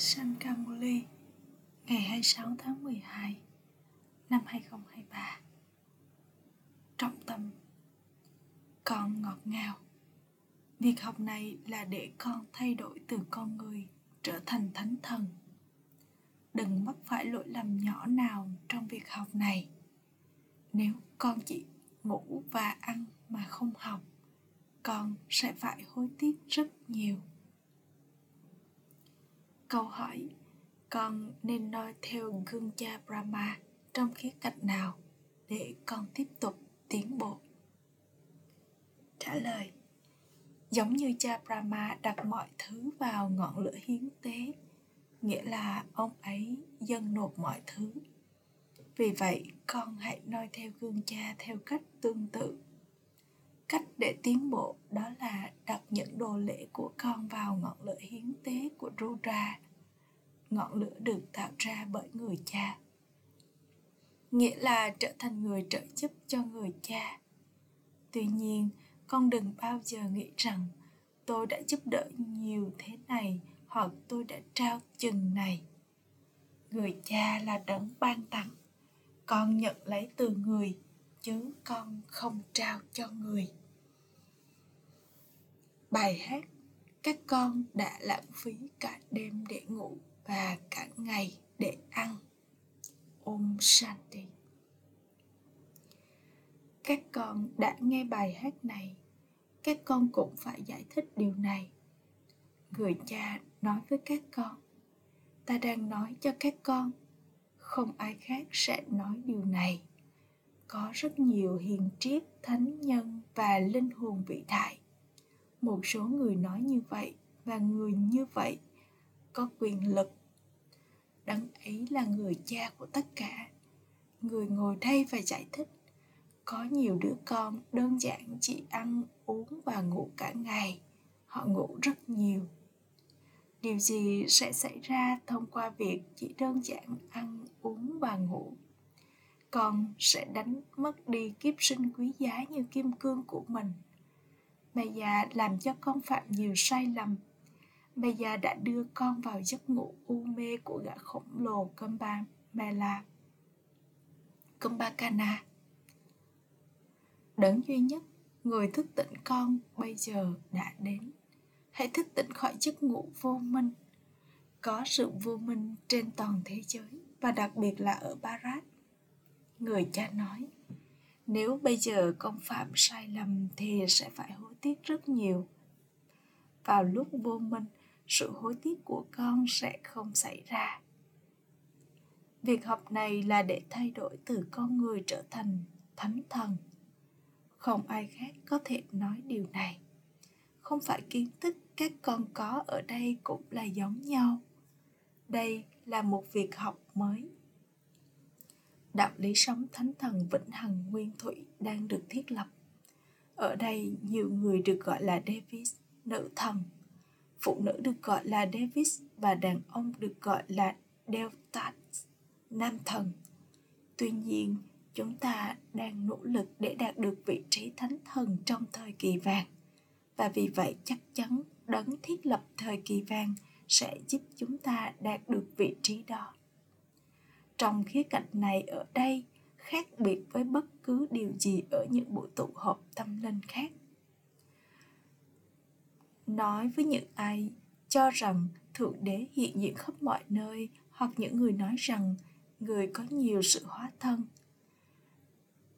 Sankamuli ngày 26 tháng 12 năm 2023 Trọng tâm, Con ngọt ngào. Việc học này là để con thay đổi từ con người trở thành thánh thần. Đừng mắc phải lỗi lầm nhỏ nào trong việc học này. Nếu con chỉ ngủ và ăn mà không học, con sẽ phải hối tiếc rất nhiều câu hỏi, con nên noi theo gương cha brahma trong khía cạnh nào để con tiếp tục tiến bộ? Trả lời, giống như cha brahma đặt mọi thứ vào ngọn lửa hiến tế, nghĩa là ông ấy dâng nộp mọi thứ. Vì vậy, con hãy noi theo gương cha theo cách tương tự cách để tiến bộ đó là đặt những đồ lễ của con vào ngọn lửa hiến tế của Rudra. Ngọn lửa được tạo ra bởi người cha. Nghĩa là trở thành người trợ giúp cho người cha. Tuy nhiên, con đừng bao giờ nghĩ rằng tôi đã giúp đỡ nhiều thế này hoặc tôi đã trao chừng này. Người cha là đấng ban tặng. Con nhận lấy từ người, chứ con không trao cho người bài hát các con đã lãng phí cả đêm để ngủ và cả ngày để ăn. Om shanti. Các con đã nghe bài hát này, các con cũng phải giải thích điều này. Người cha nói với các con, ta đang nói cho các con, không ai khác sẽ nói điều này. Có rất nhiều hiền triết, thánh nhân và linh hồn vĩ đại một số người nói như vậy và người như vậy có quyền lực. Đấng ấy là người cha của tất cả. Người ngồi đây và giải thích, có nhiều đứa con đơn giản chỉ ăn, uống và ngủ cả ngày. Họ ngủ rất nhiều. Điều gì sẽ xảy ra thông qua việc chỉ đơn giản ăn, uống và ngủ? Con sẽ đánh mất đi kiếp sinh quý giá như kim cương của mình bà già làm cho con phạm nhiều sai lầm. Bà già đã đưa con vào giấc ngủ u mê của gã khổng lồ Kamba Mela Kumbhakana đấng duy nhất người thức tỉnh con bây giờ đã đến. Hãy thức tỉnh khỏi giấc ngủ vô minh. Có sự vô minh trên toàn thế giới và đặc biệt là ở Barat. Người cha nói, nếu bây giờ con phạm sai lầm thì sẽ phải hối tiếc rất nhiều. Vào lúc vô minh, sự hối tiếc của con sẽ không xảy ra. Việc học này là để thay đổi từ con người trở thành thánh thần. Không ai khác có thể nói điều này. Không phải kiến thức các con có ở đây cũng là giống nhau đây là một việc học mới đạo lý sống thánh thần vĩnh hằng nguyên thủy đang được thiết lập. Ở đây, nhiều người được gọi là davis, nữ thần. Phụ nữ được gọi là davis và đàn ông được gọi là delta nam thần. Tuy nhiên, chúng ta đang nỗ lực để đạt được vị trí thánh thần trong thời kỳ vàng, và vì vậy chắc chắn đấng thiết lập thời kỳ vàng sẽ giúp chúng ta đạt được vị trí đó trong khía cạnh này ở đây khác biệt với bất cứ điều gì ở những buổi tụ họp tâm linh khác. Nói với những ai cho rằng thượng đế hiện diện khắp mọi nơi hoặc những người nói rằng người có nhiều sự hóa thân.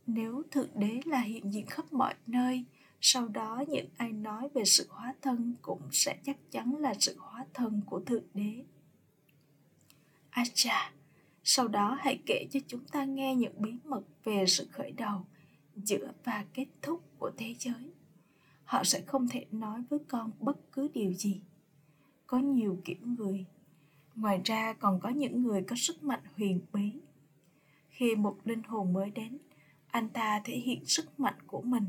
Nếu thượng đế là hiện diện khắp mọi nơi, sau đó những ai nói về sự hóa thân cũng sẽ chắc chắn là sự hóa thân của thượng đế. Acha sau đó hãy kể cho chúng ta nghe những bí mật về sự khởi đầu giữa và kết thúc của thế giới. Họ sẽ không thể nói với con bất cứ điều gì. Có nhiều kiểu người. Ngoài ra còn có những người có sức mạnh huyền bí. Khi một linh hồn mới đến, anh ta thể hiện sức mạnh của mình.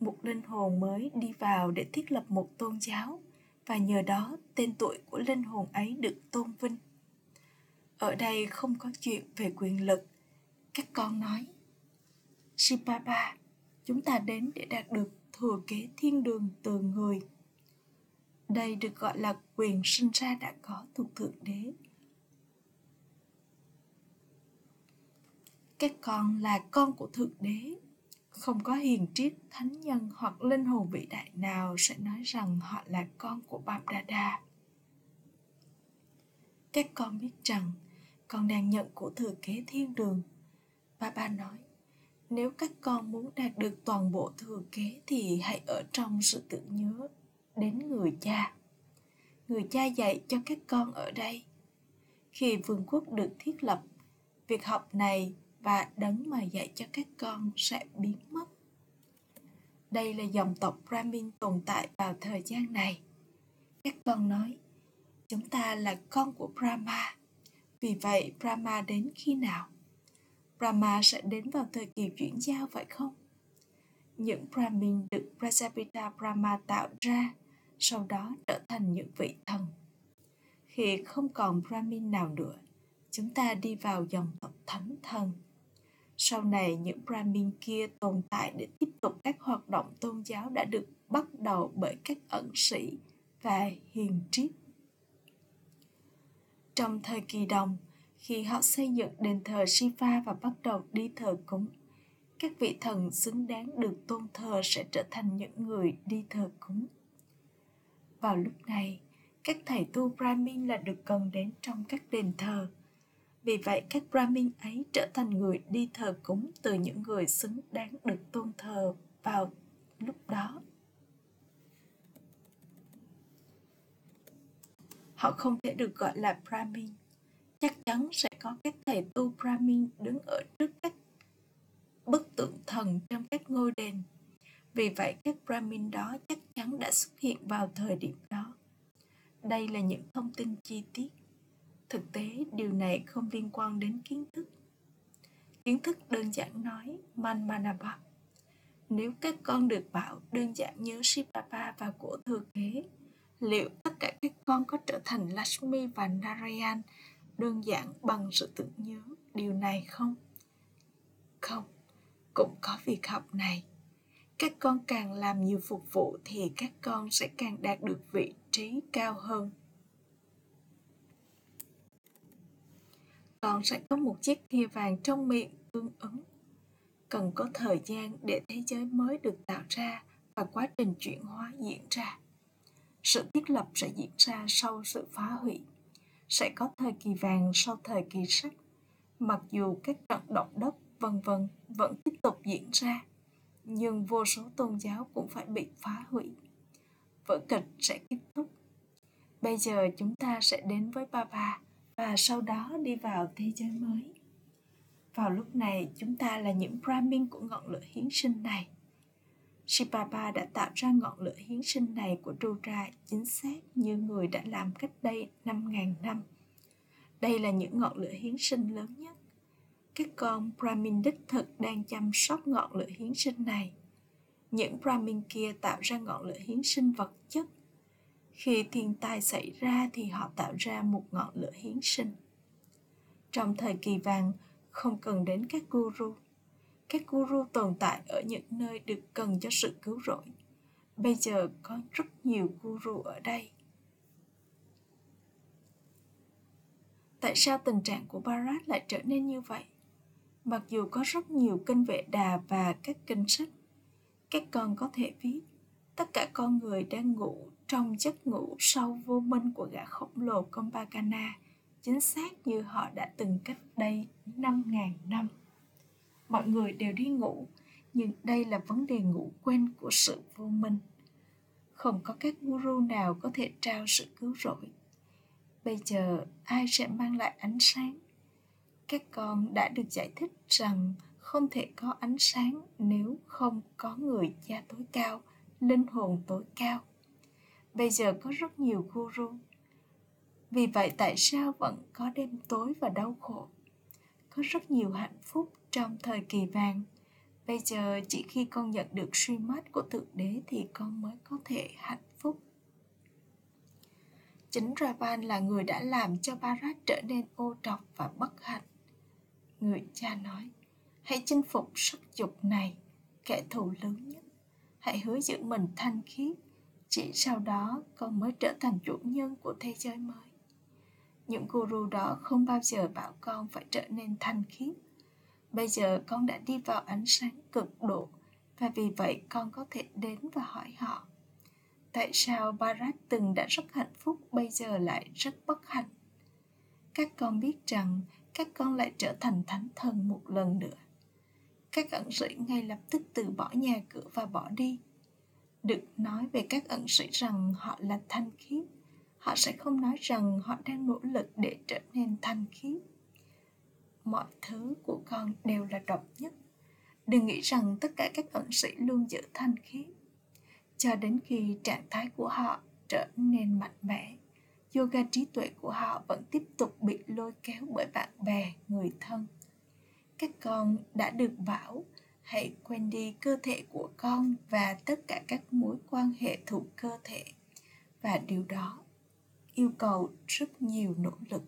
Một linh hồn mới đi vào để thiết lập một tôn giáo và nhờ đó tên tuổi của linh hồn ấy được tôn vinh ở đây không có chuyện về quyền lực. Các con nói Shipapa, chúng ta đến để đạt được thừa kế thiên đường từ người. Đây được gọi là quyền sinh ra đã có thuộc thượng đế. Các con là con của thượng đế. Không có hiền triết thánh nhân hoặc linh hồn vĩ đại nào sẽ nói rằng họ là con của Bap Đa Các con biết rằng con đang nhận của thừa kế thiên đường. Ba ba nói, nếu các con muốn đạt được toàn bộ thừa kế thì hãy ở trong sự tưởng nhớ đến người cha. Người cha dạy cho các con ở đây. Khi vương quốc được thiết lập, việc học này và đấng mà dạy cho các con sẽ biến mất. Đây là dòng tộc Brahmin tồn tại vào thời gian này. Các con nói, chúng ta là con của Brahma. Vì vậy, Brahma đến khi nào? Brahma sẽ đến vào thời kỳ chuyển giao vậy không? Những Brahmin được Prajapita Brahma tạo ra, sau đó trở thành những vị thần. Khi không còn Brahmin nào nữa, chúng ta đi vào dòng tộc thánh thần sau này những Brahmin kia tồn tại để tiếp tục các hoạt động tôn giáo đã được bắt đầu bởi các ẩn sĩ và hiền triết. Trong thời kỳ đồng, khi họ xây dựng đền thờ Shiva và bắt đầu đi thờ cúng, các vị thần xứng đáng được tôn thờ sẽ trở thành những người đi thờ cúng. Vào lúc này, các thầy tu Brahmin là được cần đến trong các đền thờ – vì vậy, các Brahmin ấy trở thành người đi thờ cúng từ những người xứng đáng được tôn thờ vào lúc đó. Họ không thể được gọi là Brahmin. Chắc chắn sẽ có các thầy tu Brahmin đứng ở trước các bức tượng thần trong các ngôi đền. Vì vậy, các Brahmin đó chắc chắn đã xuất hiện vào thời điểm đó. Đây là những thông tin chi tiết thực tế điều này không liên quan đến kiến thức kiến thức đơn giản nói Manmanab nếu các con được bảo đơn giản nhớ Shivapa và của thừa kế liệu tất cả các con có trở thành Lakshmi và Narayan đơn giản bằng sự tưởng nhớ. Điều này không? Không. Cũng có việc học này. Các con càng làm nhiều phục vụ thì các con sẽ càng đạt được vị trí cao hơn. Con sẽ có một chiếc thìa vàng trong miệng tương ứng. Cần có thời gian để thế giới mới được tạo ra và quá trình chuyển hóa diễn ra. Sự thiết lập sẽ diễn ra sau sự phá hủy. Sẽ có thời kỳ vàng sau thời kỳ sắt. Mặc dù các trận động đất vân vân vẫn tiếp tục diễn ra, nhưng vô số tôn giáo cũng phải bị phá hủy. Vở kịch sẽ kết thúc. Bây giờ chúng ta sẽ đến với ba bà và sau đó đi vào thế giới mới. Vào lúc này, chúng ta là những Brahmin của ngọn lửa hiến sinh này. Sipapa đã tạo ra ngọn lửa hiến sinh này của Rudra chính xác như người đã làm cách đây 5.000 năm. Đây là những ngọn lửa hiến sinh lớn nhất. Các con Brahmin đích thực đang chăm sóc ngọn lửa hiến sinh này. Những Brahmin kia tạo ra ngọn lửa hiến sinh vật chất khi thiên tai xảy ra thì họ tạo ra một ngọn lửa hiến sinh trong thời kỳ vàng, không cần đến các guru các guru tồn tại ở những nơi được cần cho sự cứu rỗi. Bây giờ có rất nhiều guru ở đây. Tại sao tình trạng của Bharat lại trở nên như vậy? Mặc dù có rất nhiều kinh vệ đà và các kinh sách các con có thể viết tất cả con người đang ngủ trong giấc ngủ sâu vô minh của gã khổng lồ Kompakana, chính xác như họ đã từng cách đây 5.000 năm. Mọi người đều đi ngủ, nhưng đây là vấn đề ngủ quên của sự vô minh. Không có các guru nào có thể trao sự cứu rỗi. Bây giờ ai sẽ mang lại ánh sáng? Các con đã được giải thích rằng không thể có ánh sáng nếu không có người cha tối cao, linh hồn tối cao bây giờ có rất nhiều guru vì vậy tại sao vẫn có đêm tối và đau khổ có rất nhiều hạnh phúc trong thời kỳ vàng. Bây giờ chỉ khi con nhận được suy mắt của thượng đế thì con mới có thể hạnh phúc. Chính Ravan là người đã làm cho Barat trở nên ô trọc và bất hạnh. Người cha nói, hãy chinh phục sắc dục này, kẻ thù lớn nhất. Hãy hứa giữ mình thanh khiết, chỉ sau đó con mới trở thành chủ nhân của thế giới mới. Những guru đó không bao giờ bảo con phải trở nên thanh khiết bây giờ con đã đi vào ánh sáng cực độ, và vì vậy con có thể đến và hỏi họ. Tại sao barat từng đã rất hạnh phúc, bây giờ lại rất bất hạnh? Các con biết rằng các con lại trở thành thánh thần một lần nữa. Các ẩn sĩ ngay lập tức từ bỏ nhà cửa và bỏ đi. Được nói về các ẩn sĩ rằng họ là thanh khiết, họ sẽ không nói rằng họ đang nỗ lực để trở nên thanh khiết mọi thứ của con đều là độc nhất. Đừng nghĩ rằng tất cả các ẩn sĩ luôn giữ thanh khiết cho đến khi trạng thái của họ trở nên mạnh mẽ, yoga trí tuệ của họ vẫn tiếp tục bị lôi kéo bởi bạn bè, người thân. Các con đã được bảo, hãy quên đi cơ thể của con và tất cả các mối quan hệ thuộc cơ thể. Và điều đó yêu cầu rất nhiều nỗ lực.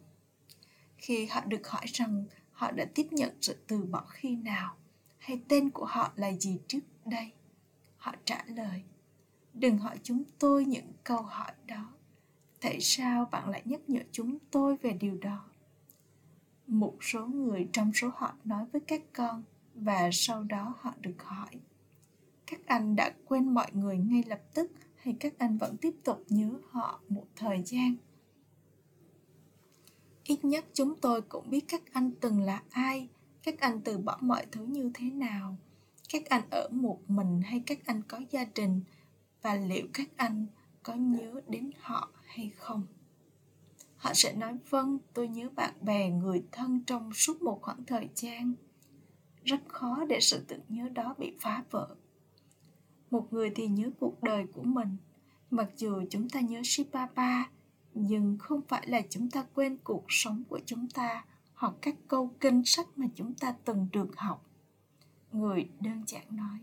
Khi họ được hỏi rằng họ đã tiếp nhận sự từ bỏ khi nào? Hay tên của họ là gì trước đây? Họ trả lời, đừng hỏi chúng tôi những câu hỏi đó. Tại sao bạn lại nhắc nhở chúng tôi về điều đó? Một số người trong số họ nói với các con và sau đó họ được hỏi, các anh đã quên mọi người ngay lập tức hay các anh vẫn tiếp tục nhớ họ một thời gian? Ít nhất chúng tôi cũng biết các anh từng là ai, các anh từ bỏ mọi thứ như thế nào, các anh ở một mình hay các anh có gia đình, và liệu các anh có nhớ đến họ hay không? Họ sẽ nói vâng tôi nhớ bạn bè, người thân trong suốt một khoảng thời gian. Rất khó để sự tưởng nhớ đó bị phá vỡ. Một người thì nhớ cuộc đời của mình. Mặc dù chúng ta nhớ shipapa nhưng không phải là chúng ta quên cuộc sống của chúng ta hoặc các câu kinh sách mà chúng ta từng được học. Người đơn giản nói,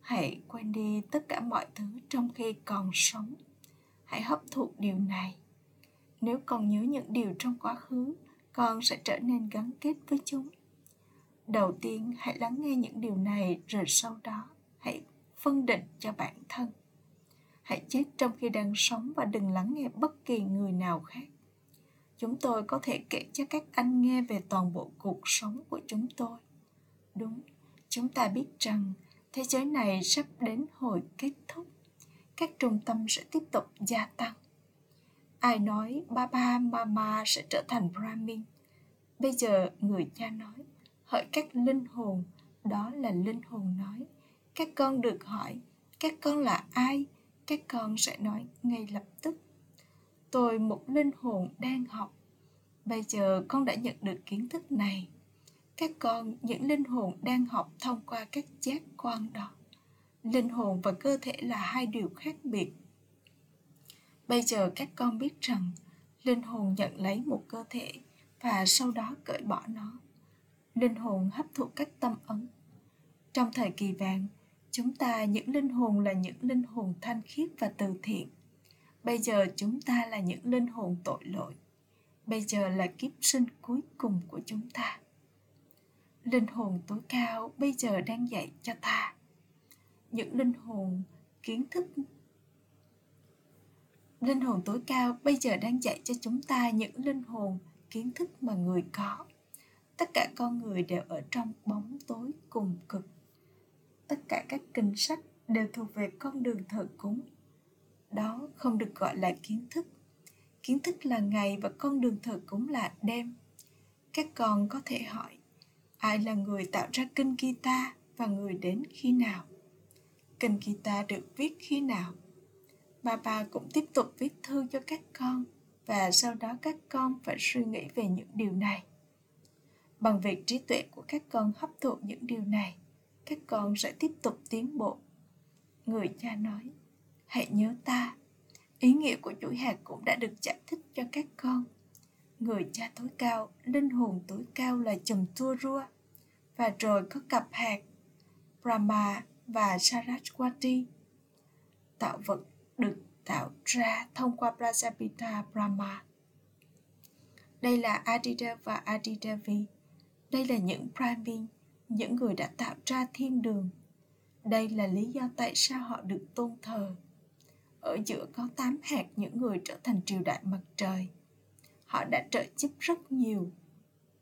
hãy quên đi tất cả mọi thứ trong khi còn sống. Hãy hấp thụ điều này. Nếu còn nhớ những điều trong quá khứ, con sẽ trở nên gắn kết với chúng. Đầu tiên, hãy lắng nghe những điều này rồi sau đó hãy phân định cho bản thân hãy chết trong khi đang sống và đừng lắng nghe bất kỳ người nào khác. Chúng tôi có thể kể cho các anh nghe về toàn bộ cuộc sống của chúng tôi. Đúng, chúng ta biết rằng thế giới này sắp đến hồi kết thúc. Các trung tâm sẽ tiếp tục gia tăng. Ai nói baba mama sẽ trở thành brahmin? Bây giờ người cha nói, hỡi các linh hồn. Đó là linh hồn nói, các con được hỏi, các con là ai? Các con sẽ nói ngay lập tức. Tôi một linh hồn đang học. Bây giờ con đã nhận được kiến thức này. Các con, những linh hồn đang học thông qua các giác quan đó. Linh hồn và cơ thể là hai điều khác biệt. Bây giờ các con biết rằng linh hồn nhận lấy một cơ thể và sau đó cởi bỏ nó. Linh hồn hấp thụ các tâm ấn. Trong thời kỳ vàng chúng ta những linh hồn là những linh hồn thanh khiết và từ thiện. Bây giờ chúng ta là những linh hồn tội lỗi. Bây giờ là kiếp sinh cuối cùng của chúng ta. Linh hồn tối cao bây giờ đang dạy cho ta. Những linh hồn kiến thức. Linh hồn tối cao bây giờ đang dạy cho chúng ta những linh hồn kiến thức mà người có. Tất cả con người đều ở trong bóng tối cùng cực tất cả các kinh sách đều thuộc về con đường thờ cúng. Đó không được gọi là kiến thức. Kiến thức là ngày và con đường thờ cúng là đêm. Các con có thể hỏi, ai là người tạo ra kinh guitar và người đến khi nào? Kinh guitar được viết khi nào? Bà bà cũng tiếp tục viết thư cho các con và sau đó các con phải suy nghĩ về những điều này. Bằng việc trí tuệ của các con hấp thụ những điều này các con sẽ tiếp tục tiến bộ. Người cha nói hãy nhớ ta. Ý nghĩa của chuỗi hạt cũng đã được giải thích cho các con. Người cha tối cao linh hồn tối cao là chùm tua rua. Và rồi có cặp hạt brahma và saraswati. Tạo vật được tạo ra thông qua Prajapita Brahma. Đây là Aditya và Adidevi. Đây là những Brahmin, những người đã tạo ra thiên đường. Đây là lý do tại sao họ được tôn thờ. ở giữa có tám hạt những người trở thành triều đại mặt trời. Họ đã trợ giúp rất nhiều.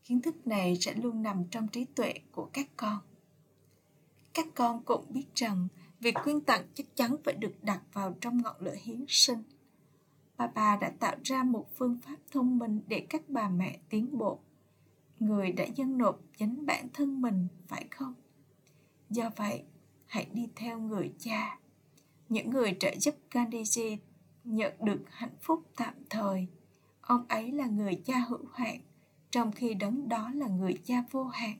Kiến thức này sẽ luôn nằm trong trí tuệ của các con. Các con cũng biết rằng việc quyên tặng chắc chắn phải được đặt vào trong ngọn lửa hiến sinh. Bà bà đã tạo ra một phương pháp thông minh để các bà mẹ tiến bộ. Người đã dâng nộp chính bản thân mình, phải không? Do vậy, hãy đi theo người cha. Những người trợ giúp Gandhiji nhận được hạnh phúc tạm thời. Ông ấy là người cha hữu hạn, trong khi đấng đó là người cha vô hạn.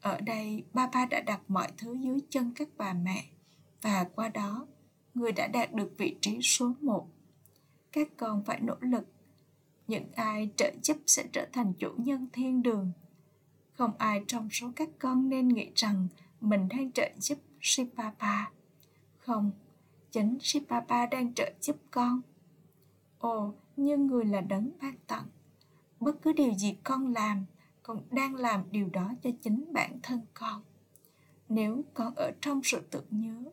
Ở đây, Baba đã đặt mọi thứ dưới chân các bà mẹ và qua đó, người đã đạt được vị trí số một. Các con phải nỗ lực. Những ai trợ giúp sẽ trở thành chủ nhân thiên đường. Không ai trong số các con nên nghĩ rằng mình đang trợ giúp Sipapa. Không, chính Sipapa đang trợ giúp con. Ồ, nhưng người là đấng ban tặng. Bất cứ điều gì con làm, con đang làm điều đó cho chính bản thân con. Nếu con ở trong sự tưởng nhớ,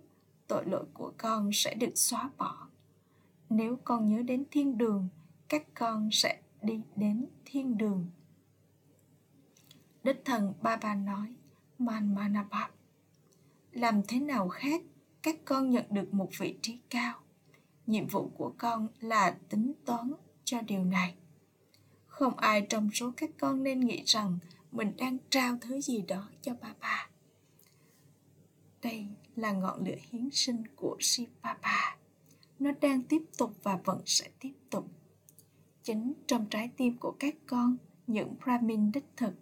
tội lỗi của con sẽ được xóa bỏ. Nếu con nhớ đến thiên đường, các con sẽ đi đến thiên đường. đức thần ba ba nói, Man Manabab làm thế nào khác các con nhận được một vị trí cao nhiệm vụ của con là tính toán cho điều này không ai trong số các con nên nghĩ rằng mình đang trao thứ gì đó cho ba ba đây là ngọn lửa hiến sinh của Shiv Baba. Nó đang tiếp tục và vẫn sẽ tiếp tục. Chính trong trái tim của các con, những Brahmin đích thực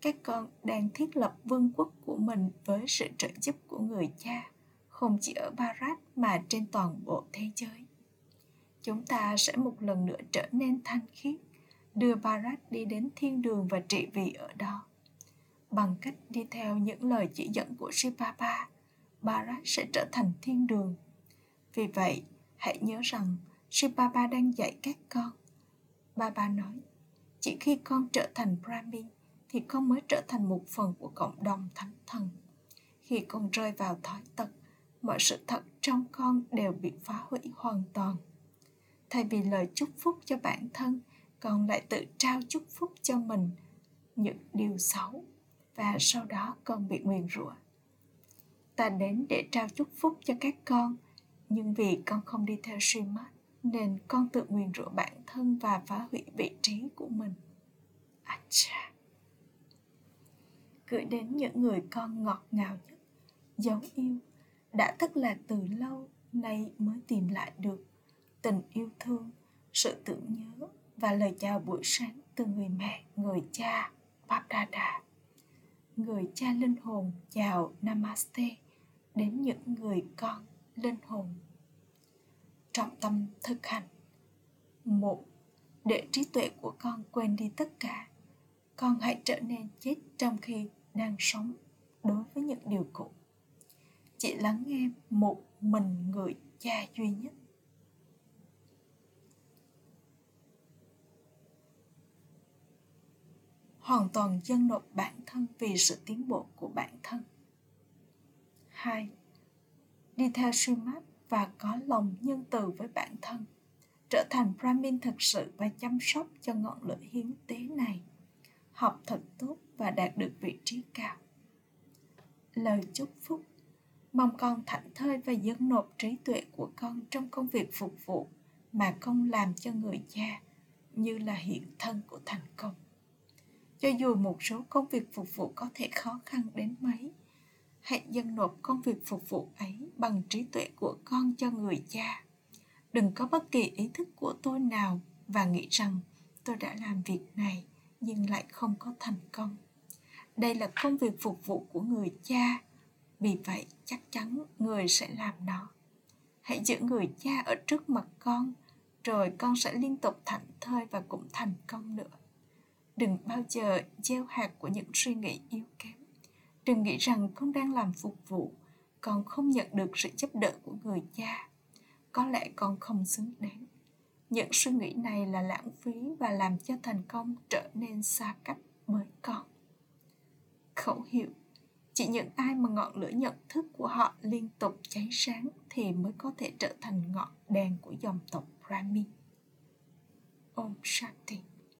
các con đang thiết lập vương quốc của mình với sự trợ giúp của người cha, không chỉ ở Bharat mà trên toàn bộ thế giới. Chúng ta sẽ một lần nữa trở nên thanh khiết, đưa Bharat đi đến thiên đường và trị vì ở đó. Bằng cách đi theo những lời chỉ dẫn của Sri Baba, Bharat sẽ trở thành thiên đường. Vì vậy, hãy nhớ rằng Shivapa đang dạy các con. Baba nói, chỉ khi con trở thành Brahmin, thì con mới trở thành một phần của cộng đồng thánh thần. Khi con rơi vào thói tật, mọi sự thật trong con đều bị phá hủy hoàn toàn. Thay vì lời chúc phúc cho bản thân, con lại tự trao chúc phúc cho mình những điều xấu và sau đó con bị nguyền rủa. Ta đến để trao chúc phúc cho các con, nhưng vì con không đi theo suy mất nên con tự nguyền rủa bản thân và phá hủy vị trí của mình. Acha gửi đến những người con ngọt ngào nhất, dấu yêu, đã tức là từ lâu, nay mới tìm lại được tình yêu thương, sự tưởng nhớ và lời chào buổi sáng từ người mẹ, người cha Babdada người cha linh hồn chào Namaste đến những người con linh hồn trọng tâm thực hành một, để trí tuệ của con quên đi tất cả con hãy trở nên chết trong khi đang sống đối với những điều cũ chỉ lắng nghe một mình người cha duy nhất hoàn toàn dâng nộp bản thân vì sự tiến bộ của bản thân. 2. Đi theo Srimad và có lòng nhân từ với bản thân, trở thành Brahmin thực sự và chăm sóc cho ngọn lửa hiến tế này học thật tốt và đạt được vị trí cao. Lời chúc phúc Mong con thảnh thơi và dâng nộp trí tuệ của con trong công việc phục vụ mà con làm cho người cha như là hiện thân của thành công. Cho dù một số công việc phục vụ có thể khó khăn đến mấy, hãy dâng nộp công việc phục vụ ấy bằng trí tuệ của con cho người cha. Đừng có bất kỳ ý thức của tôi nào và nghĩ rằng tôi đã làm việc này nhưng lại không có thành công. Đây là công việc phục vụ của người cha, vì vậy chắc chắn người sẽ làm nó. Hãy giữ người cha ở trước mặt con, rồi con sẽ liên tục thảnh thơi và cũng thành công nữa. Đừng bao giờ gieo hạt của những suy nghĩ yếu kém đừng nghĩ rằng con đang làm phục vụ, con không nhận được sự giúp đỡ của người cha. Có lẽ con không xứng đáng. Những suy nghĩ này là lãng phí và làm cho thành công trở nên xa cách với con. Khẩu hiệu, chỉ những ai mà ngọn lửa nhận thức của họ liên tục cháy sáng thì mới có thể trở thành ngọn đèn của dòng tộc Brahmin. Om Shanti.